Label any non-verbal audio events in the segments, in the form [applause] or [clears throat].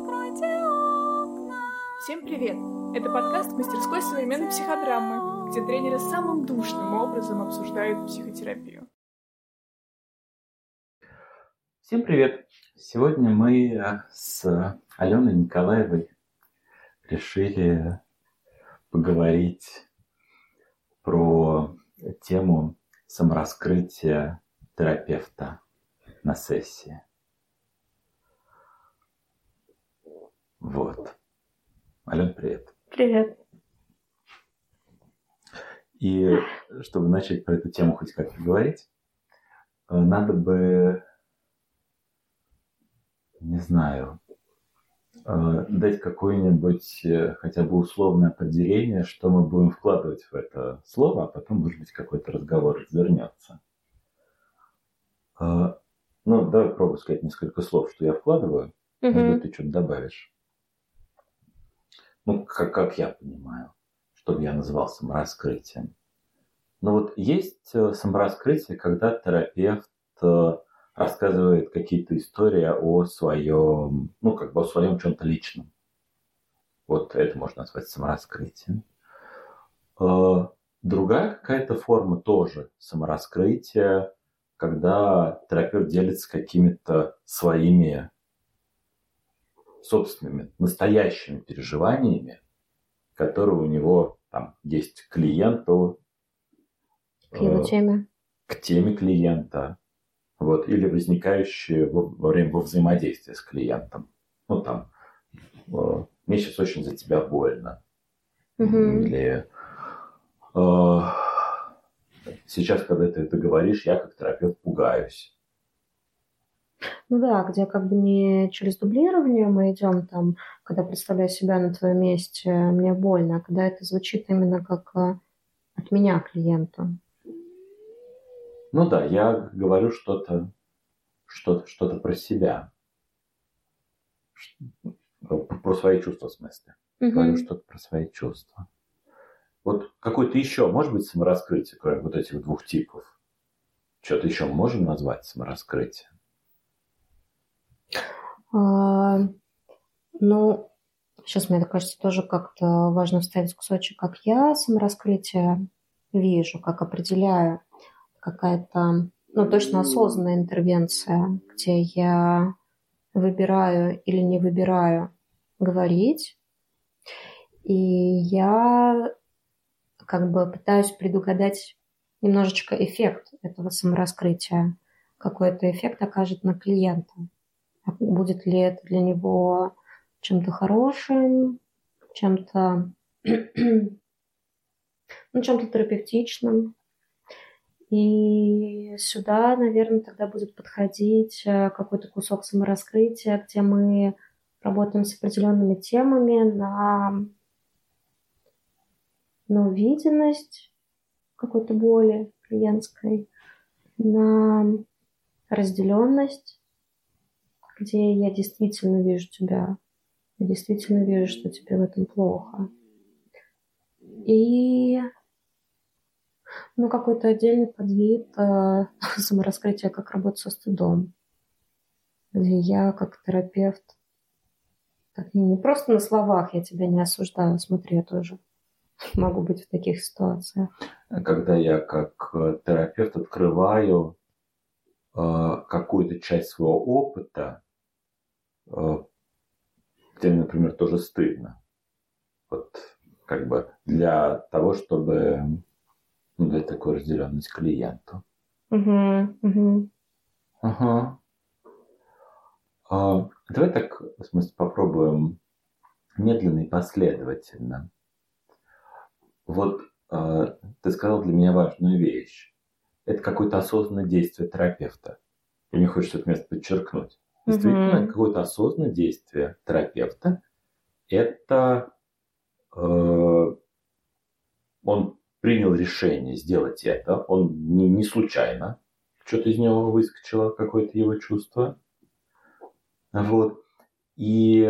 Откройте окна. Всем привет! Это подкаст мастерской современной психодрамы, где тренеры самым душным образом обсуждают психотерапию. Всем привет! Сегодня мы э, с Аленой Николаевой решили поговорить про тему самораскрытия терапевта на сессии. Вот. Ален, привет. Привет. И чтобы начать про эту тему хоть как-то говорить, э, надо бы, не знаю, э, дать какое-нибудь э, хотя бы условное определение, что мы будем вкладывать в это слово, а потом, может быть, какой-то разговор развернется. Ну, давай пробую сказать несколько слов, что я вкладываю. Может быть, ты что-то добавишь. Ну, как, как я понимаю, чтобы я назвал самораскрытием. Но вот есть э, самораскрытие, когда терапевт э, рассказывает какие-то истории о своем, ну, как бы о своем чем-то личном. Вот это можно назвать самораскрытием. Э, другая какая-то форма тоже самораскрытия, когда терапевт делится какими-то своими собственными настоящими переживаниями, которые у него там есть к клиенту. К его э, теме. К теме клиента. Вот, или возникающие во, во время во взаимодействия с клиентом. Ну, там, э, мне сейчас очень за тебя больно. Угу. Или э, сейчас, когда ты это говоришь, я как терапевт пугаюсь. Ну да, где как бы не через дублирование мы идем там, когда представляю себя на твоем месте, мне больно, а когда это звучит именно как э, от меня клиенту. Ну да, я говорю что-то что-то что про себя. Про свои чувства в смысле. Угу. Говорю что-то про свои чувства. Вот какой-то еще, может быть, самораскрытие, кроме вот этих двух типов? Что-то еще можем назвать самораскрытием? А, ну, сейчас мне кажется тоже как-то важно вставить кусочек, как я самораскрытие вижу, как определяю какая-то, ну, точно осознанная интервенция, где я выбираю или не выбираю говорить. И я как бы пытаюсь предугадать немножечко эффект этого самораскрытия, какой это эффект окажет на клиента. Будет ли это для него чем-то хорошим, чем-то [clears throat] ну, чем-то терапевтичным. И сюда, наверное, тогда будет подходить э, какой-то кусок самораскрытия, где мы работаем с определенными темами на, на увиденность какой-то боли клиентской, на разделенность, где я действительно вижу тебя, я действительно вижу, что тебе в этом плохо. И ну, какой-то отдельный подвид э, [laughs] самораскрытия, как работа со стыдом, где я как терапевт так, не просто на словах я тебя не осуждаю, смотри, я тоже [laughs] могу быть в таких ситуациях. Когда я как э, терапевт открываю э, какую-то часть своего опыта, Э, где, например, тоже стыдно. Вот как бы для того, чтобы ну, дать такую разделенность клиенту. Угу, угу. Ага. А, давай так, в смысле, попробуем медленно и последовательно. Вот а, ты сказал для меня важную вещь. Это какое-то осознанное действие терапевта. И мне хочется это место подчеркнуть. Действительно, mm какое-то осознанное действие терапевта – это э, он принял решение сделать это, он не, не случайно что-то из него выскочило, какое-то его чувство. Вот. И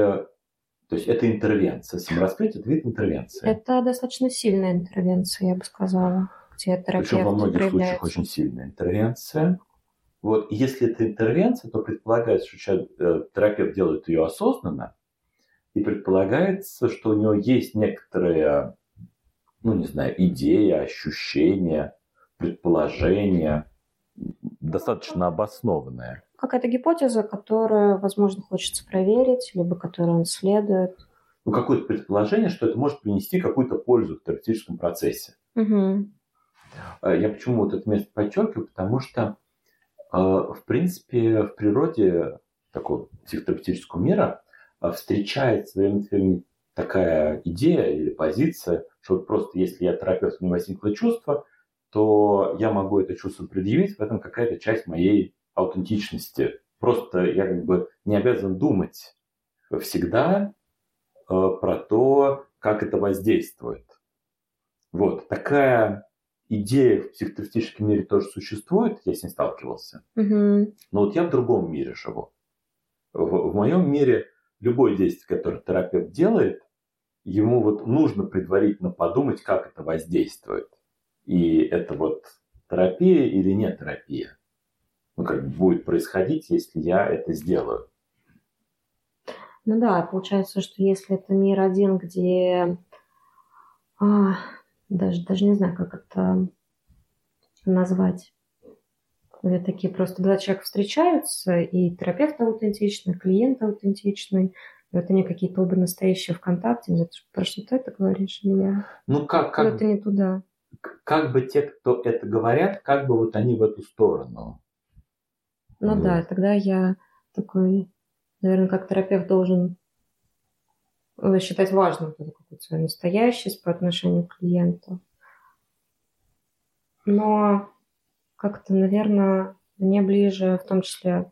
то есть это интервенция. Самораскрытие – это вид интервенции. Это достаточно сильная интервенция, я бы сказала. Где Причем во многих случаях очень сильная интервенция. Вот. И если это интервенция, то предполагается, что человек, э, терапевт делает ее осознанно, и предполагается, что у него есть некоторые, ну не знаю, идеи, ощущения, предположения, достаточно обоснованные. Какая-то гипотеза, которую, возможно, хочется проверить, либо которую он следует. Ну, какое-то предположение, что это может принести какую-то пользу в терапевтическом процессе. Угу. Я почему вот это место подчеркиваю? Потому что, в принципе, в природе такого психотерапевтического мира встречается время от времени такая идея или позиция, что вот просто если я терапевт, у меня возникло чувство, то я могу это чувство предъявить, в этом какая-то часть моей аутентичности. Просто я как бы не обязан думать всегда э, про то, как это воздействует. Вот такая идея в психотерапевтическом мире тоже существует, я с ней сталкивался. Угу. Но вот я в другом мире живу. В, в моем мире любое действие, которое терапевт делает, ему вот нужно предварительно подумать, как это воздействует. И это вот терапия или не терапия. Ну, как будет происходить, если я это сделаю. Ну да, получается, что если это мир один, где а, даже, даже не знаю, как это назвать, где такие просто два человека встречаются, и терапевт аутентичный, клиент аутентичный, и вот они какие-то оба настоящие ВКонтакте. Про что ты это говоришь? Или я... Ну как, как... это не туда как бы те, кто это говорят, как бы вот они в эту сторону. Ну вот. да, тогда я такой, наверное, как терапевт должен считать важным какую-то свою настоящесть по отношению к клиенту. Но как-то, наверное, мне ближе в том числе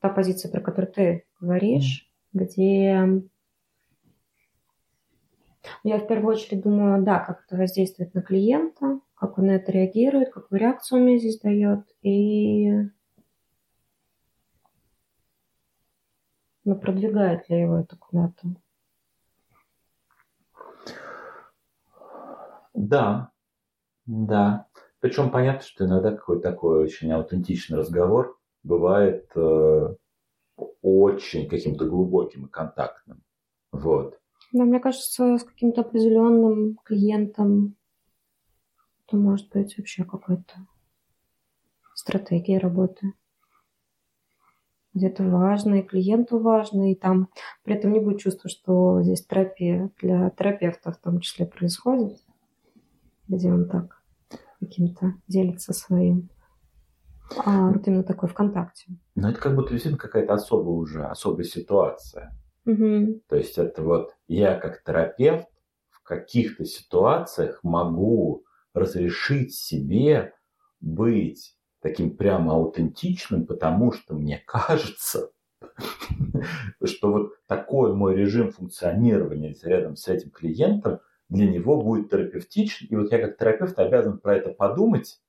та позиция, про которую ты говоришь, где я в первую очередь думаю, да, как это воздействует на клиента, как он на это реагирует, какую реакцию он мне здесь дает, и ну, продвигает ли его это куда-то. Да, да. Причем понятно, что иногда какой-то такой очень аутентичный разговор бывает э, очень каким-то глубоким и контактным. Вот. Да, мне кажется, с каким-то определенным клиентом это может быть вообще какой-то стратегия работы. Где-то важно, и клиенту важно, и там при этом не будет чувства, что здесь терапия для терапевта в том числе происходит, где он так каким-то делится своим. А вот именно такой ВКонтакте. Ну, это как будто действительно какая-то особая уже, особая ситуация. Угу. То есть это вот я как терапевт в каких-то ситуациях могу разрешить себе быть таким прямо аутентичным, потому что мне [laughs] кажется, что вот такой мой режим функционирования рядом с этим клиентом для него будет терапевтичен. И вот я как терапевт обязан про это подумать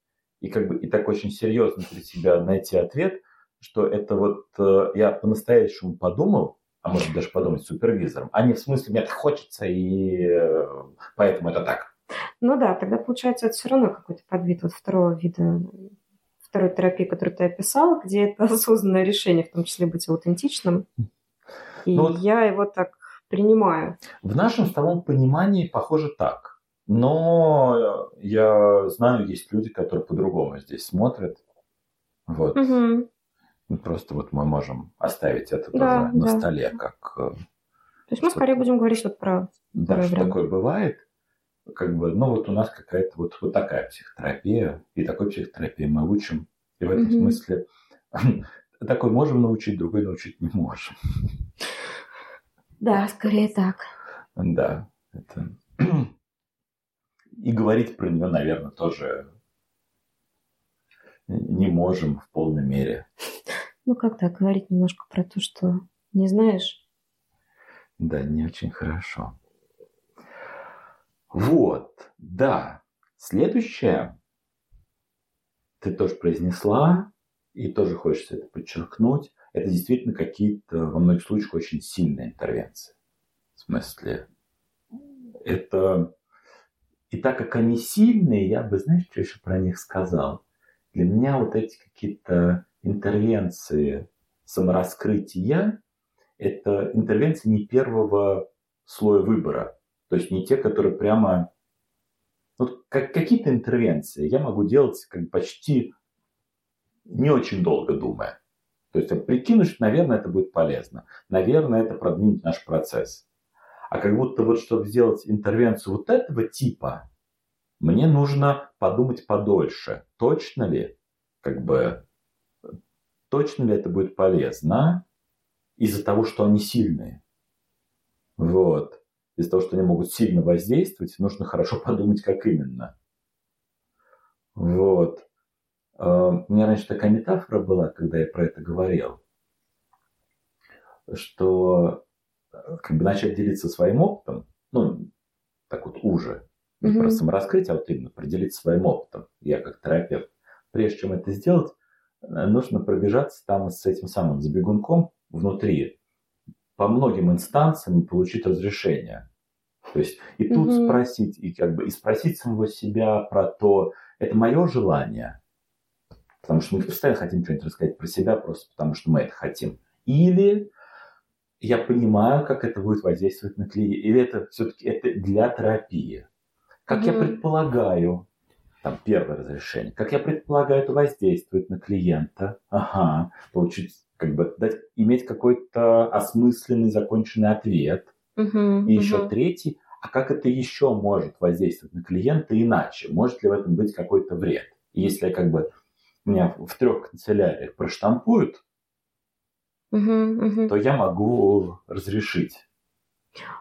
и как бы и так очень серьезно для себя найти ответ, что это вот э, я по-настоящему подумал, а может даже подумать супервизором, а не в смысле мне это хочется, и э, поэтому это так. Ну да, тогда получается это все равно какой-то подвид вот второго вида второй терапии, которую ты описал, где это [laughs] осознанное решение, в том числе быть аутентичным. И ну, вот я его так принимаю. В нашем с тобой понимании похоже так. Но я знаю, есть люди, которые по-другому здесь смотрят. Вот. Угу. Просто вот мы можем оставить это да, тоже да. на столе, как... Э, То есть мы скорее будем говорить вот про... Да, что время. такое бывает. Как бы, ну вот у нас какая-то вот, вот такая психотерапия, и такой психотерапии мы учим. И в этом угу. смысле [clears throat] такой можем научить, другой научить не можем. [laughs] Да, скорее так. Да, это... [clears throat] И говорить про нее, наверное, тоже не можем в полной мере. Ну, как так говорить немножко про то, что не знаешь? Да, не очень хорошо. Вот, да. Следующее ты тоже произнесла, и тоже хочется это подчеркнуть, это действительно какие-то во многих случаях очень сильные интервенции. В смысле, это... И так как они сильные, я бы, знаешь, что еще про них сказал? Для меня вот эти какие-то интервенции самораскрытия это интервенции не первого слоя выбора. То есть не те, которые прямо... Вот как, какие-то интервенции я могу делать как почти не очень долго думая. То есть прикинуть, что, наверное, это будет полезно. Наверное, это продвинет наш процесс. А как будто вот, чтобы сделать интервенцию вот этого типа, мне нужно подумать подольше. Точно ли, как бы, точно ли это будет полезно из-за того, что они сильные. Вот. Из-за того, что они могут сильно воздействовать, нужно хорошо [laughs] подумать, как именно. Вот. А, у меня раньше такая метафора была, когда я про это говорил, что как бы начать делиться своим опытом, ну, так вот уже, не mm-hmm. про самораскрытие, а вот именно про делиться своим опытом, я как терапевт. Прежде чем это сделать, э, нужно пробежаться там с этим самым забегунком внутри, по многим инстанциям и получить разрешение. То есть и тут mm-hmm. спросить, и как бы и спросить самого себя про то, это мое желание, потому что мы постоянно хотим что-нибудь рассказать про себя просто потому, что мы это хотим. Или я понимаю, как это будет воздействовать на клиента, или это все-таки это для терапии. Как mm-hmm. я предполагаю, там первое разрешение, как я предполагаю, это воздействует на клиента. Ага, получить, как бы дать, иметь какой-то осмысленный, законченный ответ. Mm-hmm. И еще mm-hmm. третий, а как это еще может воздействовать на клиента иначе? Может ли в этом быть какой-то вред? И если я как бы меня в трех канцеляриях проштампуют, угу, угу. то я могу разрешить.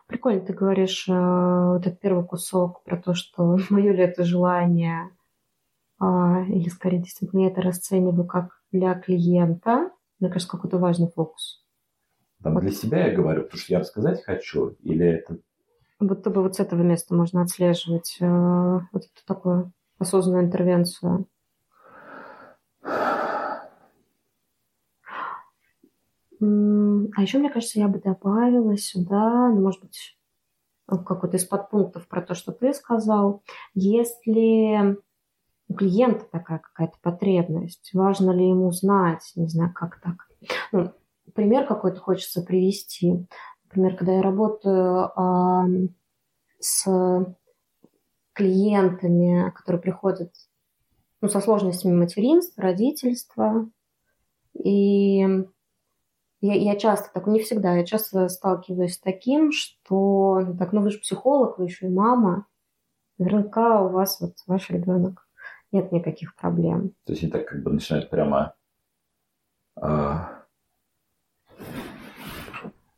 Прикольно ты говоришь э, вот этот первый кусок про то, что [laughs] мое ли это желание, э, или скорее действительно я это расцениваю как для клиента. Мне кажется, какой-то важный фокус. Там вот. для себя я говорю, потому что я рассказать хочу, или это... Будто бы вот с этого места можно отслеживать э, вот эту такую осознанную интервенцию. А еще, мне кажется, я бы добавила сюда, ну, может быть, какой-то из подпунктов про то, что ты сказал. Если у клиента такая какая-то потребность, важно ли ему знать, не знаю, как так. Ну, пример какой-то хочется привести. Например, когда я работаю а, с клиентами, которые приходят ну, со сложностями материнства, родительства, и я, я часто, так не всегда, я часто сталкиваюсь с таким, что, ну, так, ну вы же психолог, вы еще и мама, наверняка у вас вот ваш ребенок нет никаких проблем. То есть они так как бы начинают прямо... А...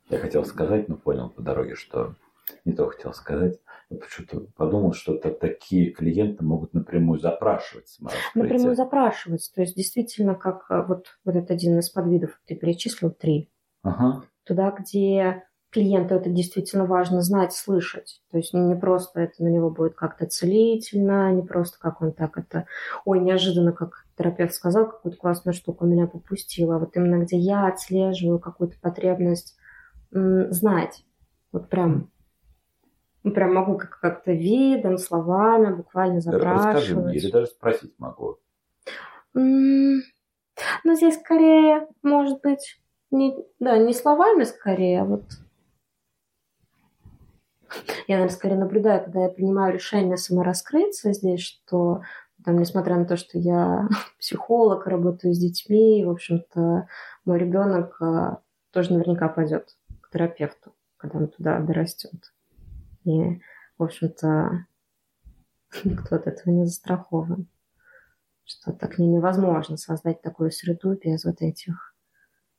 Я хотел сказать, но понял по дороге, что не то хотел сказать. Почему-то подумал, что это такие клиенты могут напрямую запрашивать. Напрямую запрашивать. То есть действительно, как э, вот, вот этот один из подвидов, ты перечислил три. Ага. Туда, где клиенту это действительно важно знать, слышать. То есть не просто это на него будет как-то целительно, не просто как он так это... Ой, неожиданно, как терапевт сказал, какую-то классную штуку меня попустила. А вот именно где я отслеживаю какую-то потребность знать. Вот прям прям могу как- как-то видом, словами, буквально запрашивать. Расскажи мне, или даже спросить могу. Ну, здесь скорее, может быть, не, да, не словами скорее, а вот я, наверное, скорее наблюдаю, когда я принимаю решение самораскрыться здесь, что там, несмотря на то, что я [laughs] психолог, работаю с детьми, в общем-то, мой ребенок а, тоже наверняка пойдет к терапевту, когда он туда дорастет. И, в общем-то, [laughs] никто от этого не застрахован. Что так не невозможно создать такую среду без вот этих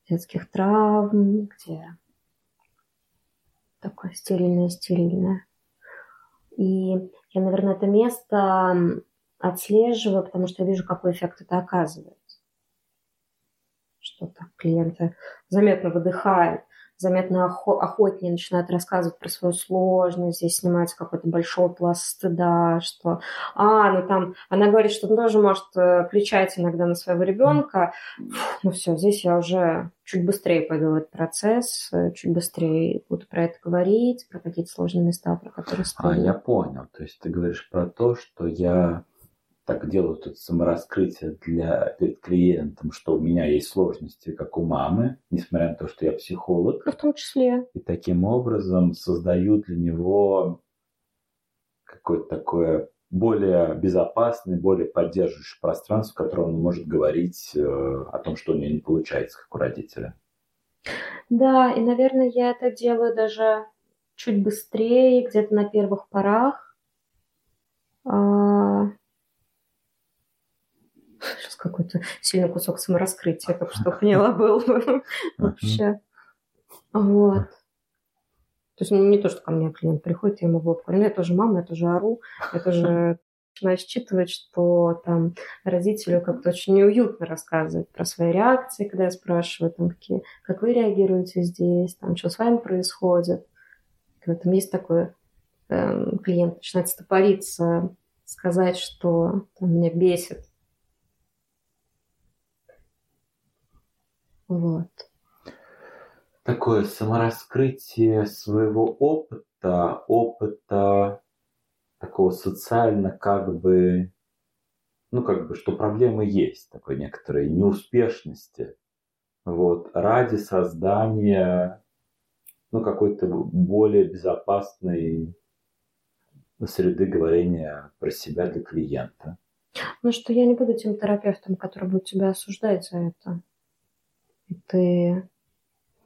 детских травм, где такое стерильное-стерильное. И я, наверное, это место отслеживаю, потому что я вижу, какой эффект это оказывает. Что то клиенты заметно выдыхают, заметно охотнее начинает рассказывать про свою сложность, здесь снимается какой-то большой пласт стыда, что, а, ну там, она говорит, что тоже может э, кричать иногда на своего ребенка, ну все, здесь я уже чуть быстрее пойду в этот процесс, э, чуть быстрее буду про это говорить, про какие-то сложные места, про которые стыдно. А, я понял, то есть ты говоришь про то, что я так делают это самораскрытие для, перед клиентом, что у меня есть сложности, как у мамы, несмотря на то, что я психолог. В том числе. И таким образом создают для него какое-то такое более безопасное, более поддерживающее пространство, в котором он может говорить э, о том, что у него не получается, как у родителя. Да, и, наверное, я это делаю даже чуть быстрее, где-то на первых порах. А, какой-то сильный кусок самораскрытия, как что [laughs] поняла, был [laughs] вообще. Вот. То есть не то, что ко мне клиент приходит, я ему в лоб говорю, ну, я тоже мама, я тоже ору, я тоже начинаю считывать, что там родителю как-то очень неуютно рассказывать про свои реакции, когда я спрашиваю, там, какие, как вы реагируете здесь, там, что с вами происходит. В этом есть такой э, клиент начинает стопориться, сказать, что там, меня бесит Вот. Такое самораскрытие своего опыта, опыта такого социально как бы, ну как бы, что проблемы есть, такой некоторой неуспешности, вот, ради создания, ну, какой-то более безопасной среды говорения про себя для клиента. Ну, что я не буду тем терапевтом, который будет тебя осуждать за это. И ты...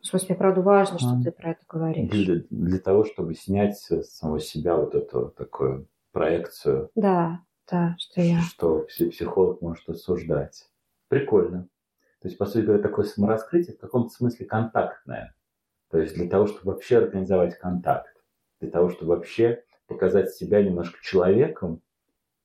В смысле, правда, важно, что а. ты про это говоришь. Для, для того, чтобы снять с самого себя вот эту такую проекцию. Да, да, что я... Что психолог может осуждать. Прикольно. То есть, по сути говоря, такое самораскрытие в каком-то смысле контактное. То есть для того, чтобы вообще организовать контакт, для того, чтобы вообще показать себя немножко человеком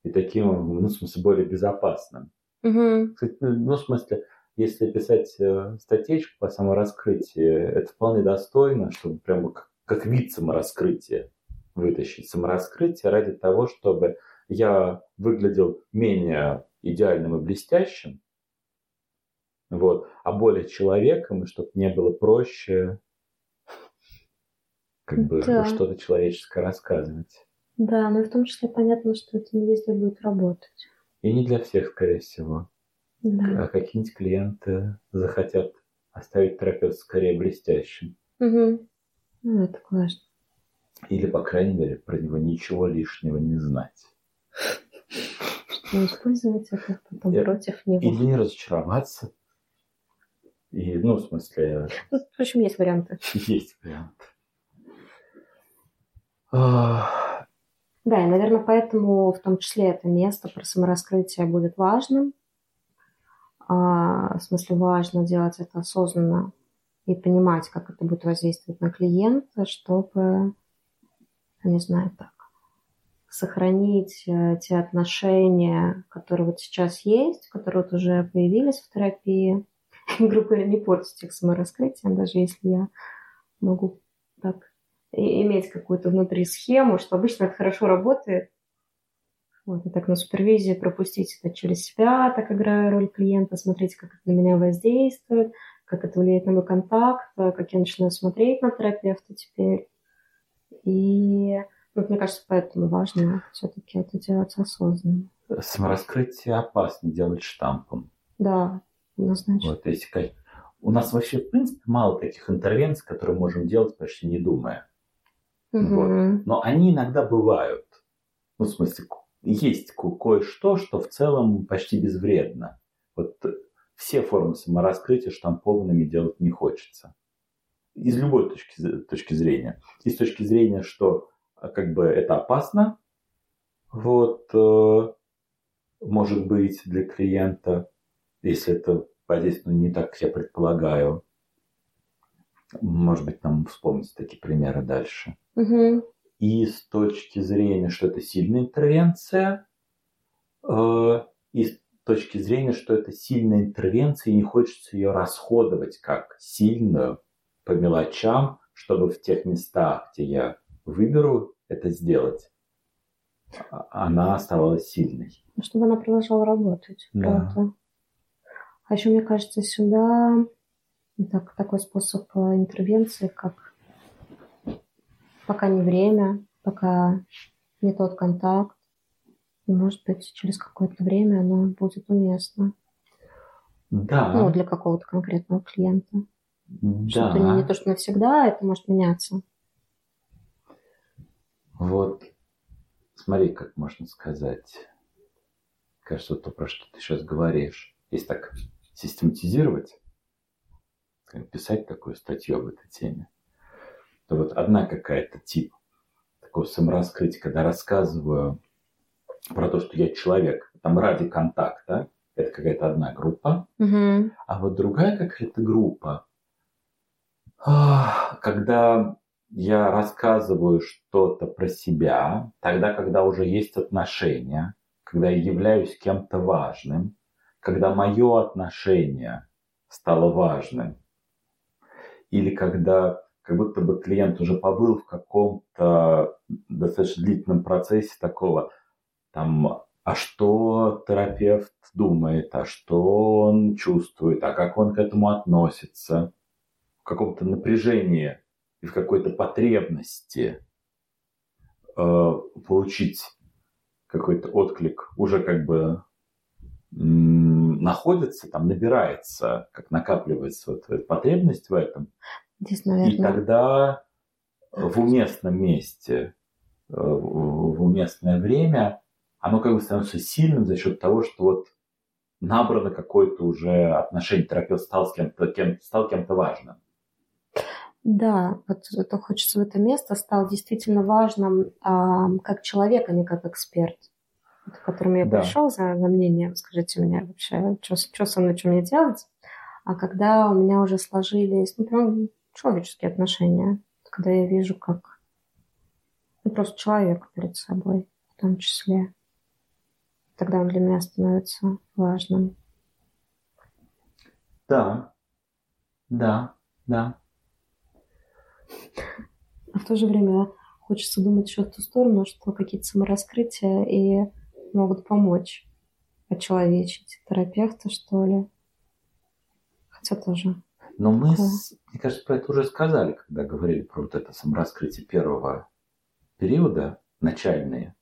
и таким, ну, в смысле, более безопасным. Угу. Ну, в смысле, если писать э, статейку по самораскрытию, это вполне достойно, чтобы прямо как, как вид самораскрытия вытащить. Самораскрытие ради того, чтобы я выглядел менее идеальным и блестящим, вот, а более человеком, и чтобы мне было проще как бы да. что-то человеческое рассказывать. Да, но и в том числе понятно, что это не везде будет работать. И не для всех, скорее всего. Да. А какие-нибудь клиенты захотят оставить терапевта скорее блестящим. Угу. Ну, это важно. Или, по крайней мере, про него ничего лишнего не знать. Что использовать это потом и, против него. Или не разочароваться. И, ну, в смысле... Ну, в общем, есть варианты. [laughs] Есть варианты. Да, и, наверное, поэтому в том числе это место про самораскрытие будет важным, а, в смысле важно делать это осознанно и понимать, как это будет воздействовать на клиента, чтобы, не знаю, так, сохранить э, те отношения, которые вот сейчас есть, которые вот уже появились в терапии. [laughs] Грубо говоря, не портить их самораскрытием, даже если я могу так иметь какую-то внутри схему, что обычно это хорошо работает, вот, и так на супервизии пропустить это через себя, так играя роль клиента, смотреть, как это на меня воздействует, как это влияет на мой контакт, как я начинаю смотреть на терапевта теперь. И ну, мне кажется, поэтому важно все-таки это делать осознанно. Самораскрытие опасно делать штампом. Да, однозначно. Вот, если у нас вообще, в принципе, мало таких интервенций, которые можем делать почти не думая. Угу. Вот. Но они иногда бывают. Ну, в смысле, есть кое-что, что в целом почти безвредно. Вот все формы самораскрытия штампованными делать не хочется. Из любой точки, точки зрения. И с точки зрения, что а, как бы это опасно, вот, э, может быть, для клиента, если это подействует не так, я предполагаю. Может быть, нам вспомнить такие примеры дальше. Угу и с точки зрения, что это сильная интервенция, э, и с точки зрения, что это сильная интервенция, и не хочется ее расходовать как сильную по мелочам, чтобы в тех местах, где я выберу это сделать, а, она оставалась сильной. Ну, чтобы она продолжала работать, да. правда. А еще, мне кажется, сюда так, такой способ э, интервенции, как пока не время, пока не тот контакт. И, может быть, через какое-то время оно будет уместно. Да. Ну, для какого-то конкретного клиента. да. Что-то не, не то, что навсегда, а это может меняться. Вот, смотри, как можно сказать. Кажется, то, про что ты сейчас говоришь. Если так систематизировать, писать такую статью об этой теме, то вот одна какая-то тип такого самораскрытия, когда рассказываю про то, что я человек, там ради контакта, это какая-то одна группа, Угу. а вот другая какая-то группа, а, когда я рассказываю что-то про себя, тогда, когда уже есть отношения, когда я являюсь кем-то важным, когда мое отношение стало важным, или когда как будто бы клиент уже побыл в каком-то достаточно длительном процессе такого, там, а что терапевт думает, а что он чувствует, а как он к этому относится, в каком-то напряжении и в какой-то потребности э, получить какой-то отклик уже как бы находится, там набирается, как накапливается вот потребность в этом. Здесь, И наверное, тогда в уместном месте, э, в уместное время, оно как бы становится сильным за счет того, что вот набрано какое-то уже отношение, терапевт стал с кем-то, кем, стал кем-то важным. да, вот это хочется в это место стал действительно важным а, как человек, а не как эксперт. К которому я Да. пришел за, за мнением, скажите мне вообще, что со мной, что мне делать? А когда у меня уже сложились, ну, прям человеческие отношения, когда я вижу, как ну, просто человек перед собой в том числе, тогда он для меня становится важным. Да, да, да. А в то же время хочется думать еще в ту сторону, что какие-то самораскрытия и могут помочь очеловечить терапевта, что ли. Хотя тоже. Но мы, с- мне кажется, про это уже сказали, когда говорили про вот это самораскрытие первого периода, начальные.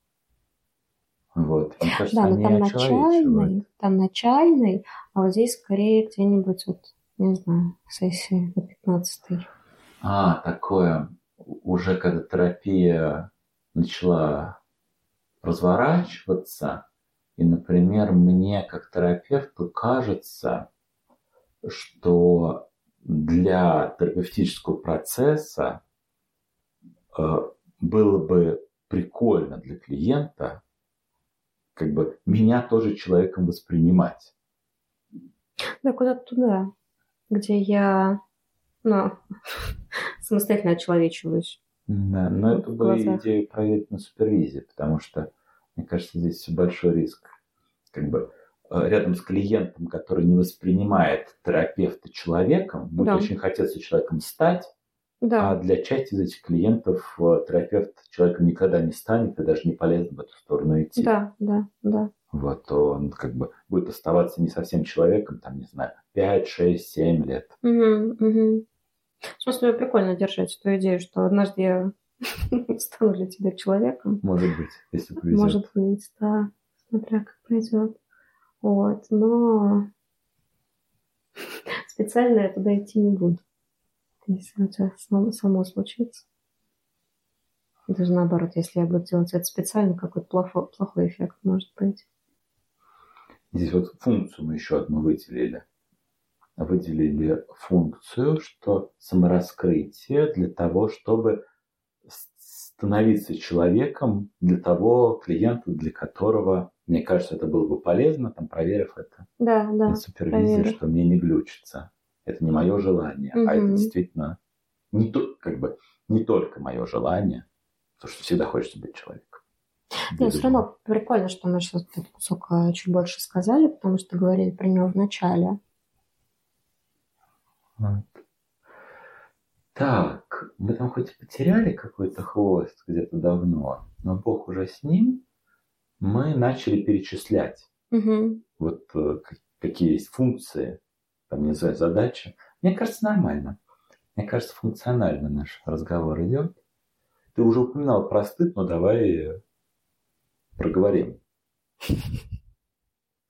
Вот. Мне кажется, Да, но там начальный, там начальный, а вот здесь скорее где-нибудь вот, не знаю, сессии на 15 А, такое, уже когда терапия начала разворачиваться, и, например, мне как терапевту кажется, что для терапевтического процесса э, было бы прикольно для клиента как бы меня тоже человеком воспринимать. Да, куда-то туда, где я, ну, [laughs] самостоятельно очеловечиваюсь. Да, но это бы глазах. идею проверить на супервизии, потому что, мне кажется, здесь большой риск. Как бы рядом с клиентом, который не воспринимает терапевта человеком, будет Да. очень хотеться человеком стать, Да, а для части из этих клиентов э, терапевт человеком никогда не станет, и даже не полезно в эту сторону идти. да, да, да. Вот, он как бы будет оставаться не совсем человеком, там, не знаю, 5, 6, 7 лет. Угу, угу. В смысле, прикольно держать эту идею, что однажды я [laughs] стану для тебя человеком. Может быть, если повезет. Может быть, да, смотря как пойдет. Вот, но специально я туда идти не буду. Если тебя само, само случится. Даже наоборот, если я буду делать это специально, какой-то плохой, плохой эффект может быть. Здесь вот функцию мы еще одну выделили. Выделили функцию, что самораскрытие для того, чтобы становиться человеком для того клиента, для которого, мне кажется, это было бы полезно, там, проверив это Да, да. на супервизии, проверив. что мне не глючится. Это не мое желание, а это действительно не, то, как бы, не только мое желание, потому что всегда хочется быть человеком. Нет, все равно прикольно, что мы сейчас этот кусок э, чуть больше сказали, потому что говорили про него в начале. Вот. Так, мы там хоть потеряли какой-то хвост где-то давно, но бог уже с ним, мы начали перечислять Угу. вот э, какие есть функции, там, не знаю, задачи. Мне кажется, нормально. Мне кажется, функционально наш разговор идет. Ты уже упоминал про стыд, но давай проговорим. [laughs]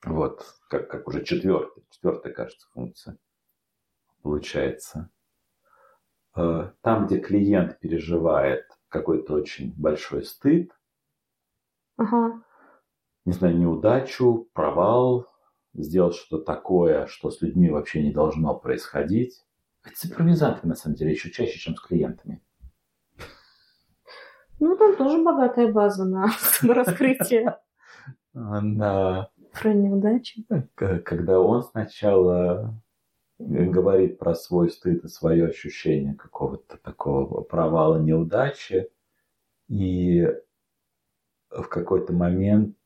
Вот, как, как уже четвертая, четвертая, кажется, функция получается. Э, там, где клиент переживает какой-то очень большой стыд, Ага. Не знаю, неудачу, провал, сделал что-то такое, что с людьми вообще не должно происходить. Это с импровизаторами, на самом деле, еще чаще, чем с клиентами. Ну, там тоже богатая база на [laughs] раскрытие На... про неудачи. Когда он сначала говорит про свой стыд и свое ощущение какого-то такого провала, неудачи, и в какой-то момент э,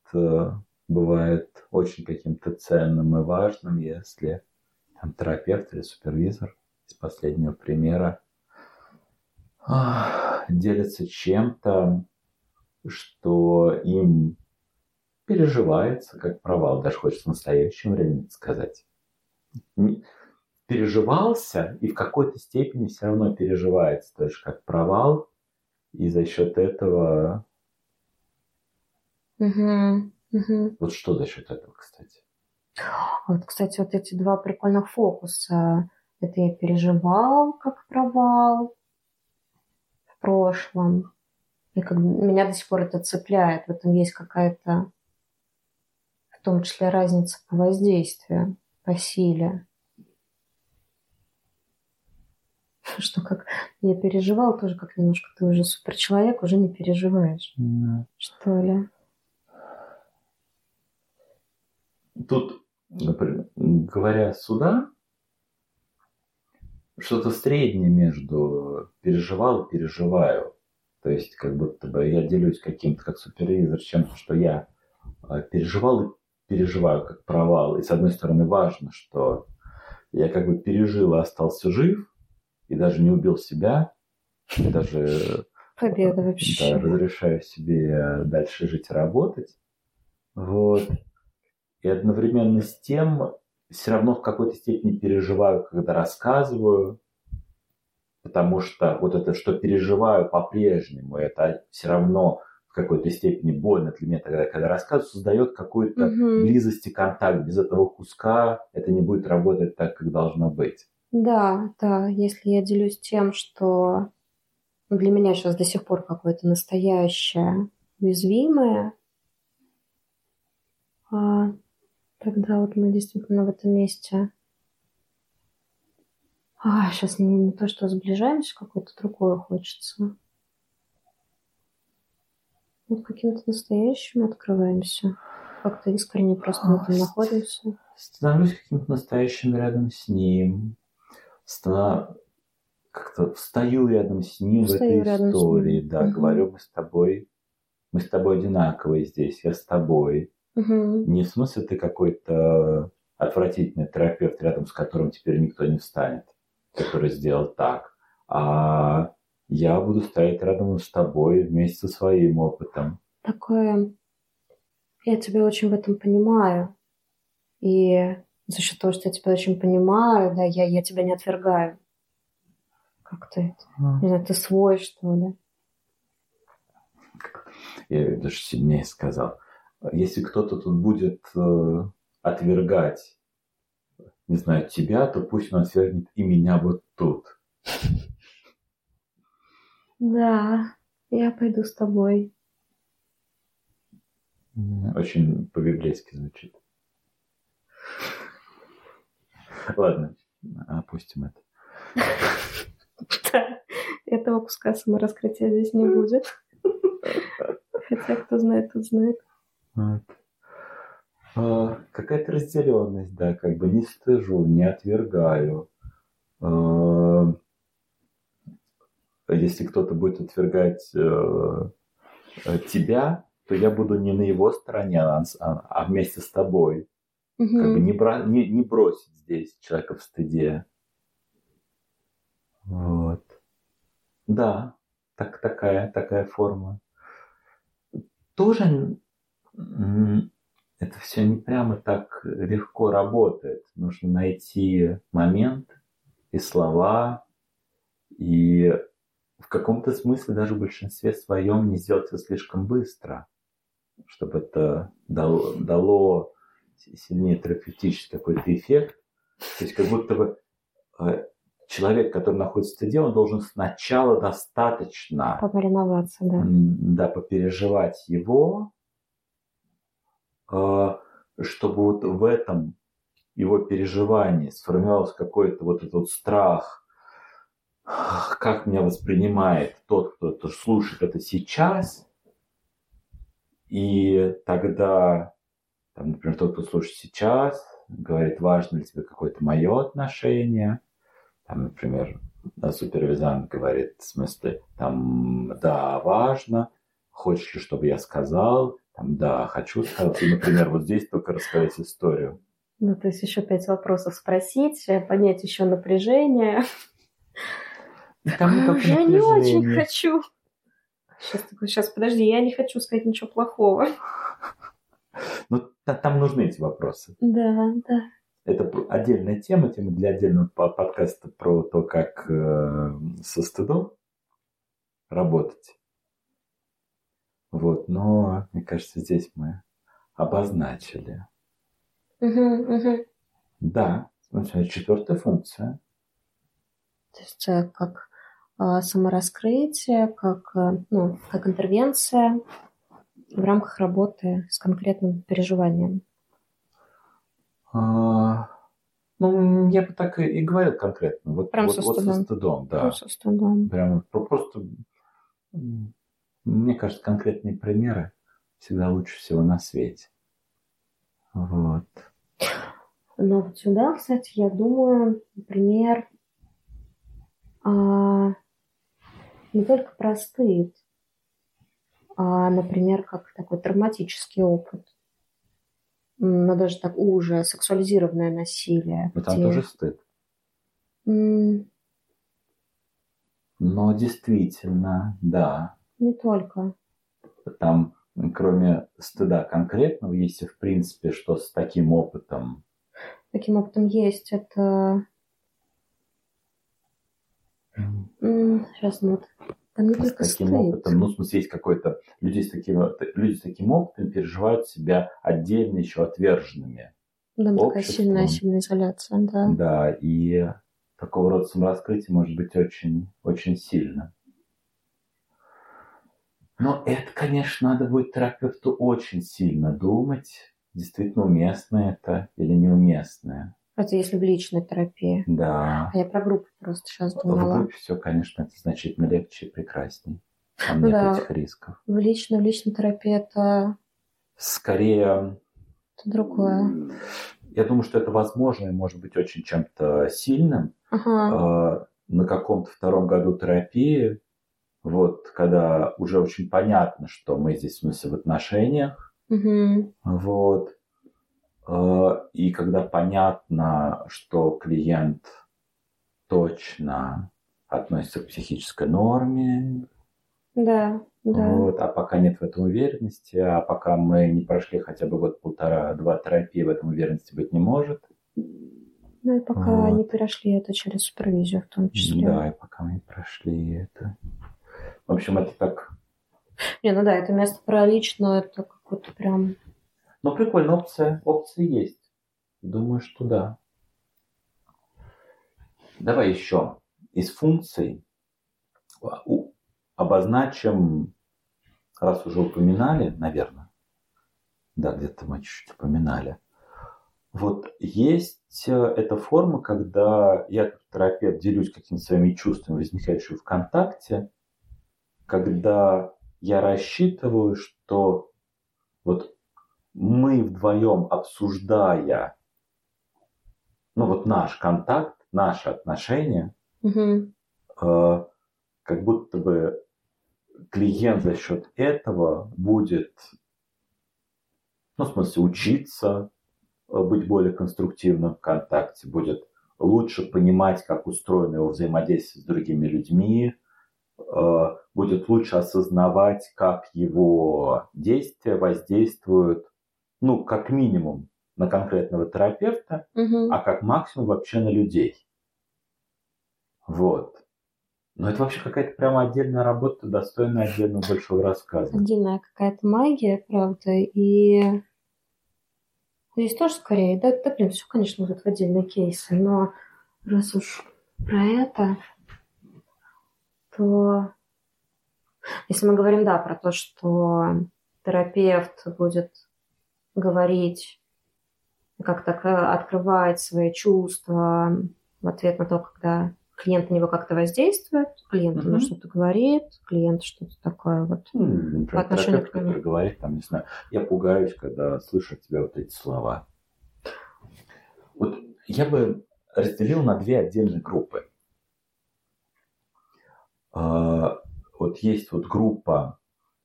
бывает очень каким-то ценным и важным, если там, терапевт или супервизор из последнего примера ах, делится чем-то, что им переживается как провал, даже хочется в настоящем времени сказать. Переживался и в какой-то степени все равно переживается тоже как провал, и за счет этого Угу. Угу. Вот что за счет этого, кстати? Вот, кстати, вот эти два прикольных фокуса. Это я переживал как провал в прошлом. И как меня до сих пор это цепляет. В этом есть какая-то, в том числе, разница по воздействию, по силе. [laughs] Что как я переживал, тоже как немножко ты уже суперчеловек, уже не переживаешь, что ли. Тут, например, говоря сюда, что-то среднее между переживал и переживаю. То есть, как будто бы я делюсь каким-то, как супервизор, чем-то, что я э, переживал и переживаю как провал. И с одной стороны важно, что я как бы пережил и остался жив, и даже не убил себя, и даже Победа вообще. да, разрешаю себе дальше жить и работать. Вот. И одновременно с тем все равно в какой-то степени переживаю, когда рассказываю, потому что вот это, что переживаю по-прежнему, это все равно в какой-то степени больно для меня тогда, когда рассказываю, создает какую-то Мгм. близость и контакт. Без этого куска это не будет работать так, как должно быть. Да, да, если я делюсь тем, что для меня сейчас до сих пор какое-то настоящее, уязвимое, а, тогда вот мы действительно в этом месте а, сейчас не, не то, что сближаемся, какое-то другое хочется. Вот каким-то настоящим открываемся. Как-то искренне просто в этом находимся. становлюсь каким-то настоящим рядом с ним, ста- как-то встаю рядом с ним Встаю в этой истории, да, говорю, мы с тобой, мы с тобой одинаковые здесь, я с тобой. Мгм. Не в смысле ты какой-то отвратительный терапевт, рядом с которым теперь никто не встанет, который сделал так, а я буду стоять рядом с тобой вместе со своим опытом. такое... Я тебя очень в этом понимаю. И за счет того, что я тебя очень понимаю, да, я, я тебя не отвергаю. Как-то это... Не знаю, ты свой, что ли. я даже сильнее сказал, если кто-то тут будет э, отвергать, не знаю, тебя, то пусть он отвергнет и меня вот тут. Да, я пойду с тобой. Очень по-библейски звучит. Ладно, опустим это. Да, этого куска самораскрытия здесь не будет. Хотя, кто знает, тот знает. Вот. А, Какая-то разделенность, да, как бы не стыжу, не отвергаю. А, Если кто-то будет отвергать э, тебя, то я буду не на его стороне, а, а- а вместе с тобой. Как бы не, бра- не, не бросить здесь человека в стыде. Вот. Да, так, такая, такая форма. Тоже это все не прямо так легко работает. Нужно найти момент и слова, и в каком-то смысле даже в большинстве своем не сделать слишком быстро. чтобы это дало, дало сильнее терапевтический какой-то эффект. То есть как будто бы э, человек, который находится в стыде, он должен сначала достаточно... Помариноваться, да. Да, попереживать его, чтобы вот в этом его переживании сформировался какой-то вот этот страх, как меня воспринимает тот, кто это слушает это сейчас, и тогда, там, например, тот, кто слушает сейчас, говорит, важно ли тебе какое-то мое отношение, там, например, супервизант говорит, в смысле, там, да, важно, хочешь ли, чтобы я сказал, там, да, хочу сказать, например, вот здесь только рассказать историю. Ну, то есть еще пять вопросов спросить, э, понять еще напряжение. Там я не очень хочу. Сейчас, сейчас, подожди, я не хочу сказать ничего плохого. Ну, там нужны эти вопросы. Да, да. Это отдельная тема, тема для отдельного подкаста про то, как э, со стыдом работать. Вот, но мне кажется, здесь мы обозначили. Угу, угу. Да, смотри, четвертая функция. То есть э, как а, самораскрытие, как, э, ну, как интервенция в рамках работы с конкретным переживанием? А, ну, я бы так и, говорил конкретно. Вот, Прям вот, со вот стыдом. со стыдом, да. Прям со стыдом. Прям просто, мне кажется, конкретные примеры всегда лучше всего на свете. Вот. Но вот сюда, кстати, я думаю, например, а, не только про стыд, а, например, как такой травматический опыт. Но даже так уже сексуализированное насилие. Но там где- тоже стыд. М, Но действительно, да, Не только. там кроме стыда конкретного, есть и в принципе, что с таким опытом Таким опытом есть это... Сейчас, ну вот, там не с только таким стыд. опытом, ну, в смысле, есть какой-то... Люди с, таким, люди с таким опытом переживают себя отдельно еще отверженными. Да, такая сильная, сильная изоляция, да. Да, и такого рода самораскрытие может быть очень, очень сильно. Но это, конечно, надо будет терапевту очень сильно думать, действительно уместно это или неуместное. Это если в личной терапии. Да. А я про группу просто сейчас В думала. группе все, конечно, это значительно легче и прекрасней. Там Ну нет да. этих рисков. В личной, в личной терапии это, Скорее, это другое. я думаю, что это возможно и может быть очень чем-то сильным. Ага. Э, На каком-то втором году терапии, вот, когда уже очень понятно, что мы здесь, в смысле, в отношениях, Мгм. вот, э, и когда понятно, что клиент точно относится к психической норме, Да, да. Вот, а пока нет в этом уверенности, а пока мы не прошли хотя бы год, полтора, два терапии, в этом уверенности быть не может. Ну и пока Вот. не перешли это через супервизию в том числе. Да, и пока мы не прошли это. В общем, это так... Не, ну да, это место про лично, это какое-то прям... Ну, прикольно, опция, опции есть. Думаю, что да. Давай еще из функций а, обозначим, раз уже упоминали, наверное, да, где-то мы чуть-чуть упоминали. Вот есть э, эта форма, когда я как терапевт делюсь какими-то своими чувствами, возникающими в контакте, когда я рассчитываю, что вот мы вдвоем обсуждая, ну вот наш контакт, наши отношения, Мгм. э, как будто бы клиент за счет этого будет, ну, в смысле, учиться э, быть более конструктивным в контакте, будет лучше понимать, как устроено его взаимодействие с другими людьми, будет лучше осознавать, как его действия воздействуют, ну, как минимум на конкретного терапевта, Мгм. а как максимум вообще на людей. Вот. Ну, это вообще какая-то прямо отдельная работа, достойная отдельного большого рассказа. Отдельная какая-то магия, правда, и здесь тоже скорее, да, да, блин, все, конечно, вот в отдельные кейсы, но раз уж про это, то если мы говорим, да, про то, что терапевт будет говорить, как-то открывать свои чувства в ответ на то, когда клиент на него как-то воздействует, клиент ему Мгм. что-то говорит, клиент что-то такое вот. Например, По отношению к нему. говорит, там, не знаю, я пугаюсь, когда слышу от тебя вот эти слова. Вот я бы разделил на две отдельные группы. А, Вот есть вот группа,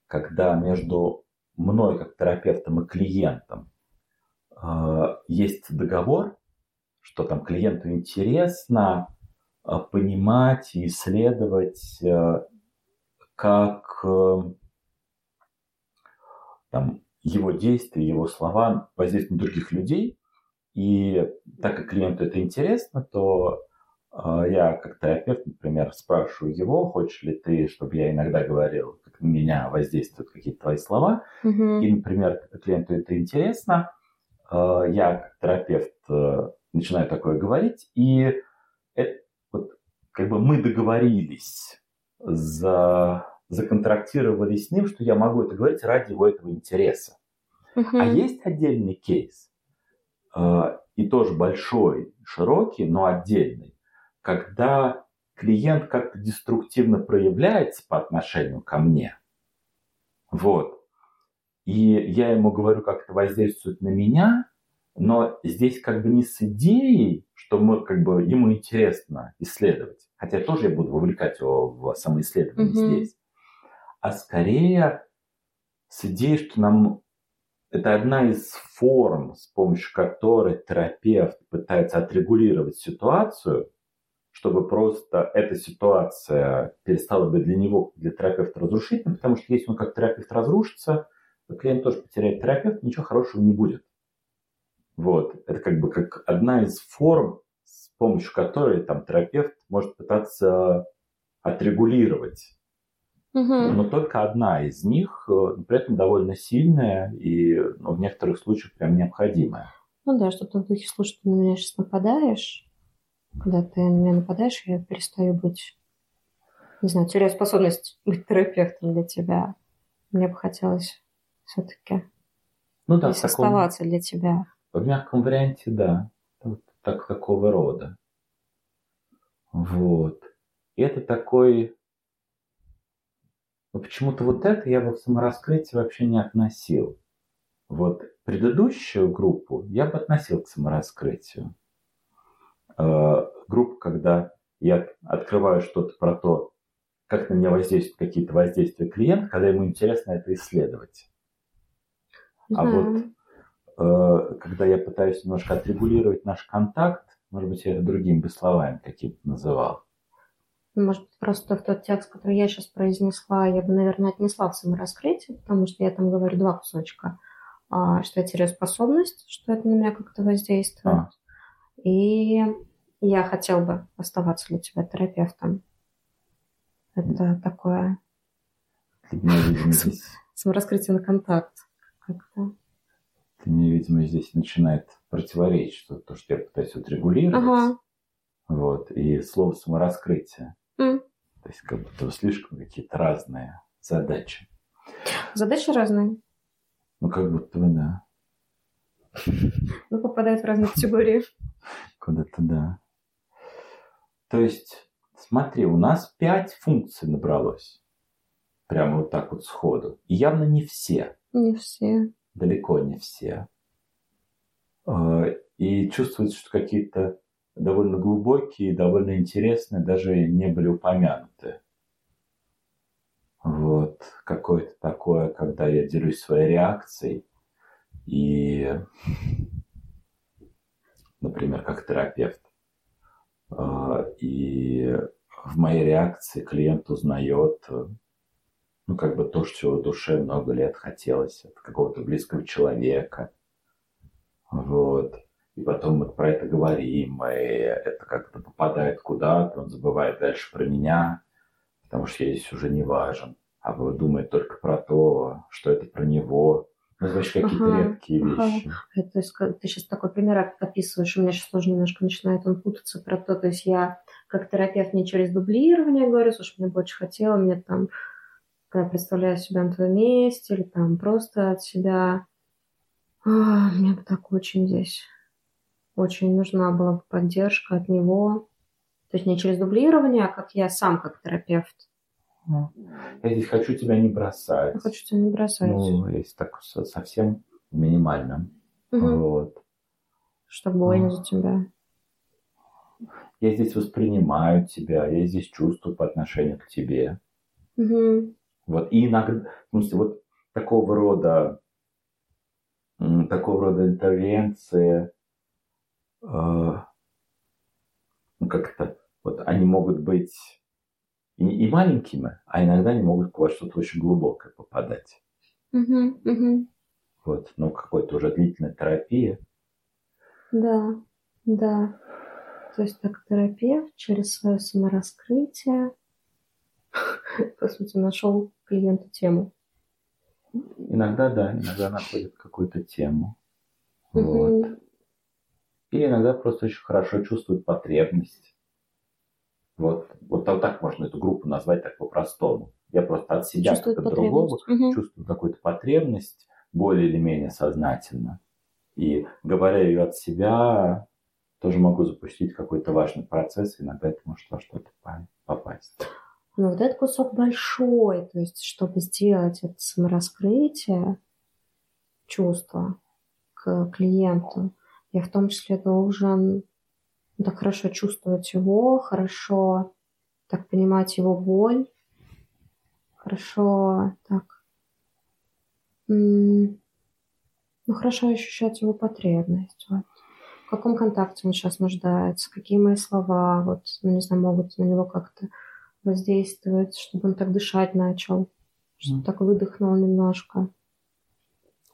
когда между мной как терапевтом и клиентом а, есть договор, что там клиенту интересно а, понимать и исследовать, а, как э, там, его действия, его слова воздействуют на других людей. И так как клиенту это интересно, то э, я как терапевт, например, спрашиваю его, хочешь ли ты, чтобы я иногда говорил, как на меня воздействуют какие-то твои слова. Мгм. И, например, клиенту это интересно, э, я как терапевт э, начинаю такое говорить, и это, вот, как бы мы договорились, за, законтрактировали с ним, что я могу это говорить ради его этого интереса. Мгм. А есть отдельный кейс, э, и тоже большой, широкий, но отдельный, когда клиент как-то деструктивно проявляется по отношению ко мне. Вот. И я ему говорю, как это воздействует на меня, но здесь как бы не с идеей, что мы, как бы, ему интересно исследовать, хотя тоже я буду вовлекать его в самоисследование Мгм. здесь, а скорее с идеей, что нам это одна из форм, с помощью которой терапевт пытается отрегулировать ситуацию, чтобы просто эта ситуация перестала быть для него, для терапевта разрушительной, потому что если он как терапевт разрушится, то клиент тоже потеряет терапевта, ничего хорошего не будет. Вот. Это как бы как одна из форм, с помощью которой там терапевт может пытаться отрегулировать Мгм. но только одна из них, э, при этом довольно сильная и ну, в некоторых случаях прям необходимая. Ну да, что-то в духе, слушай, ты на меня сейчас нападаешь. Когда ты на меня нападаешь, я перестаю быть, не знаю, теряю способность быть терапевтом для тебя. Мне бы хотелось все-таки Ну да, таком, оставаться для тебя. в мягком варианте, да. Вот так, такого рода. Вот. И это такой... Но почему-то вот это я бы в самораскрытие вообще не относил. Вот предыдущую группу я бы относил к самораскрытию. Э, группу, когда я открываю что-то про то, как на меня воздействуют какие-то воздействия клиента, когда ему интересно это исследовать. А знаю. вот э, когда я пытаюсь немножко отрегулировать наш контакт, может быть, я это другими бы словами каким-то называл. Может быть, просто в тот текст, который я сейчас произнесла, я бы, наверное, отнесла в самораскрытие, потому что я там говорю два кусочка. А, что я теряю способность, что это на меня как-то воздействует. А. И я хотел бы оставаться для тебя терапевтом. Это такое видимо, здесь, самораскрытие на контакт. Как-то. для меня, видимо, здесь начинает противоречить что то, что я пытаюсь отрегулировать. Ага. Вот, и слово самораскрытие. М. То есть как будто слишком какие-то разные задачи. Задачи разные, Ну, как будто бы, да. но попадают в разные категории. Куда-то да. То есть, смотри, у нас пять функций набралось. Прямо вот так вот сходу. И явно не все. Не все. Далеко не все. Э, И чувствуется, что какие-то довольно глубокие, довольно интересные даже не были упомянуты. Вот. Какое-то такое, когда я делюсь своей реакцией. И, например, как терапевт. Э, И в моей реакции клиент узнает, э, ну, как бы то, что в душе много лет хотелось от какого-то близкого человека. Вот. И потом мы про это говорим, и это как-то попадает куда-то, он забывает дальше про меня, потому что я здесь уже не важен, а думает только про то, что это про него. Ну, вообще какие-то Ага, редкие ага. вещи. Это, то есть, ты сейчас такой пример описываешь, у меня сейчас тоже немножко начинает он путаться про то, то есть я как терапевт не через дублирование говорю, слушай, мне бы очень хотела, мне там, когда представляю себя на твоем месте, или там просто от себя, «А, мне бы так очень здесь, очень нужна была бы поддержка от него. То есть не через дублирование, а как я сам как терапевт. Ну, Я здесь хочу тебя не бросать. Я хочу тебя не бросать. Ну, если так со- совсем минимально. Мгм. Вот. Что больно за тебя. Я здесь воспринимаю тебя, я здесь чувствую по отношению к тебе. Мгм. Вот. И иногда, в смысле, вот такого рода, такого рода интервенции, э, ну как-то, вот они могут быть и, и маленькими, а иногда они могут во что-то очень глубокое попадать. Мгм. Мгм. Вот, ну, какой-то уже длительной терапии. Да, да. То есть так терапевт через свое самораскрытие, [laughs] по сути, нашел клиенту тему. Иногда, да, иногда находит какую-то тему. Вот. Или иногда просто очень хорошо чувствует потребность. Вот, вот так, так можно эту группу назвать так по-простому. Я просто от себя как от другого. Мгм. чувствую какую-то потребность более или менее сознательно. И говоря ее от себя, тоже могу запустить какой-то важный процесс, и иногда это может во что-то по- попасть. Но вот этот кусок большой, то есть чтобы сделать это самораскрытие чувства к клиенту, я в том числе должен ну, так хорошо чувствовать его, хорошо так понимать его боль, хорошо так, ну, хорошо ощущать его потребность. Вот. В каком контакте он сейчас нуждается, какие мои слова, вот, ну, не знаю, могут на него как-то воздействовать, чтобы он так дышать начал, чтобы так выдохнул немножко.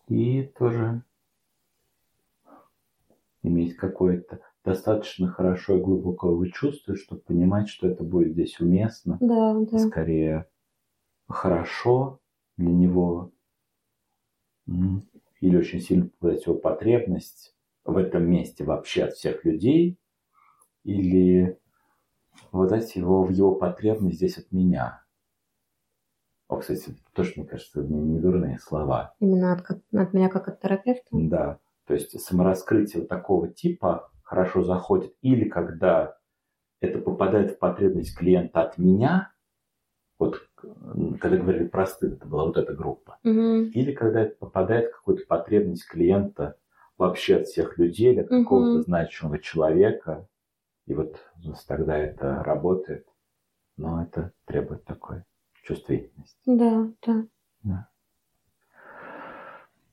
И тоже иметь какое-то достаточно хорошо и глубокое чувство, чтобы понимать, что это будет здесь уместно, Да, да. скорее хорошо для него, или очень сильно попадать его потребность в этом месте вообще от всех людей, или выдать его в его потребность здесь от меня. О, кстати, это тоже, мне кажется, не, дурные слова. Именно от, от меня как от терапевта. Да, то есть самораскрытие вот такого типа хорошо заходит. Или когда это попадает в потребность клиента от меня, вот когда говорили про стыд, это была вот эта группа. Мгм. Или когда это попадает в какую-то потребность клиента вообще от всех людей, от какого-то значимого человека. И вот тогда это работает. Но это требует такой чувствительности. Да, да. Да.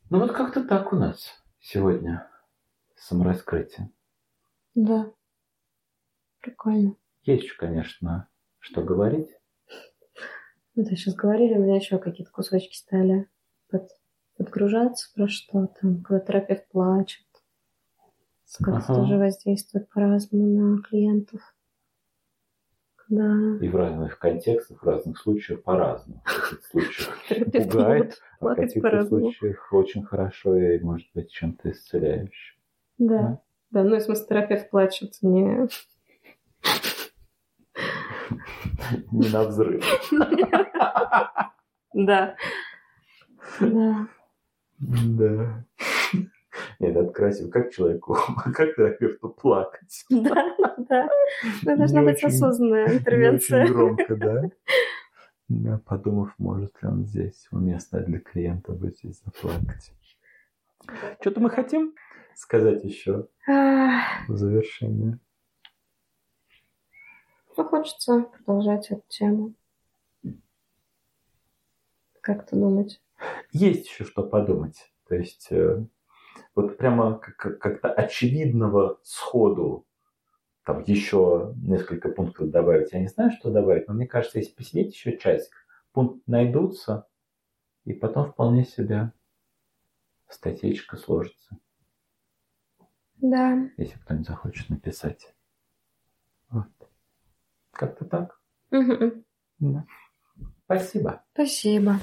Ну вот как-то так у нас сегодня самораскрытие. Да. Прикольно. Есть еще, конечно, что говорить. Ну, ты сейчас говорили, у меня еще какие-то кусочки стали под- подгружаться про что там, когда терапевт плачет. Как это Ага. тоже воздействует по-разному на клиентов. Да. И в разных контекстах, в разных случаях по-разному. В каких-то случаях [laughs] пугает, а в каких-то случаях очень хорошо и может быть чем-то исцеляющим. Да. Да, ну и в смысле терапевт плачет не... Не на взрыв. [laughs] Да. Да. Да. Нет, это красиво. Как человеку, [laughs] как терапевту плакать? Да, да. Это должна быть осознанная интервенция. очень громко, да? [laughs] Да, подумав, может ли он здесь уместно для клиента быть здесь заплакать. Что-то мы хотим сказать еще в завершение. Ну, хочется продолжать эту тему. Как ты думать? Есть еще что подумать. То есть э, вот прямо как- как- как-то очевидного сходу там еще несколько пунктов добавить. Я не знаю, что добавить, но мне кажется, если посидеть еще часик, пункты найдутся, и потом вполне себе статейка сложится, Да. если кто-нибудь захочет написать. Вот. Как-то так. Мгм. Да. Спасибо. Спасибо.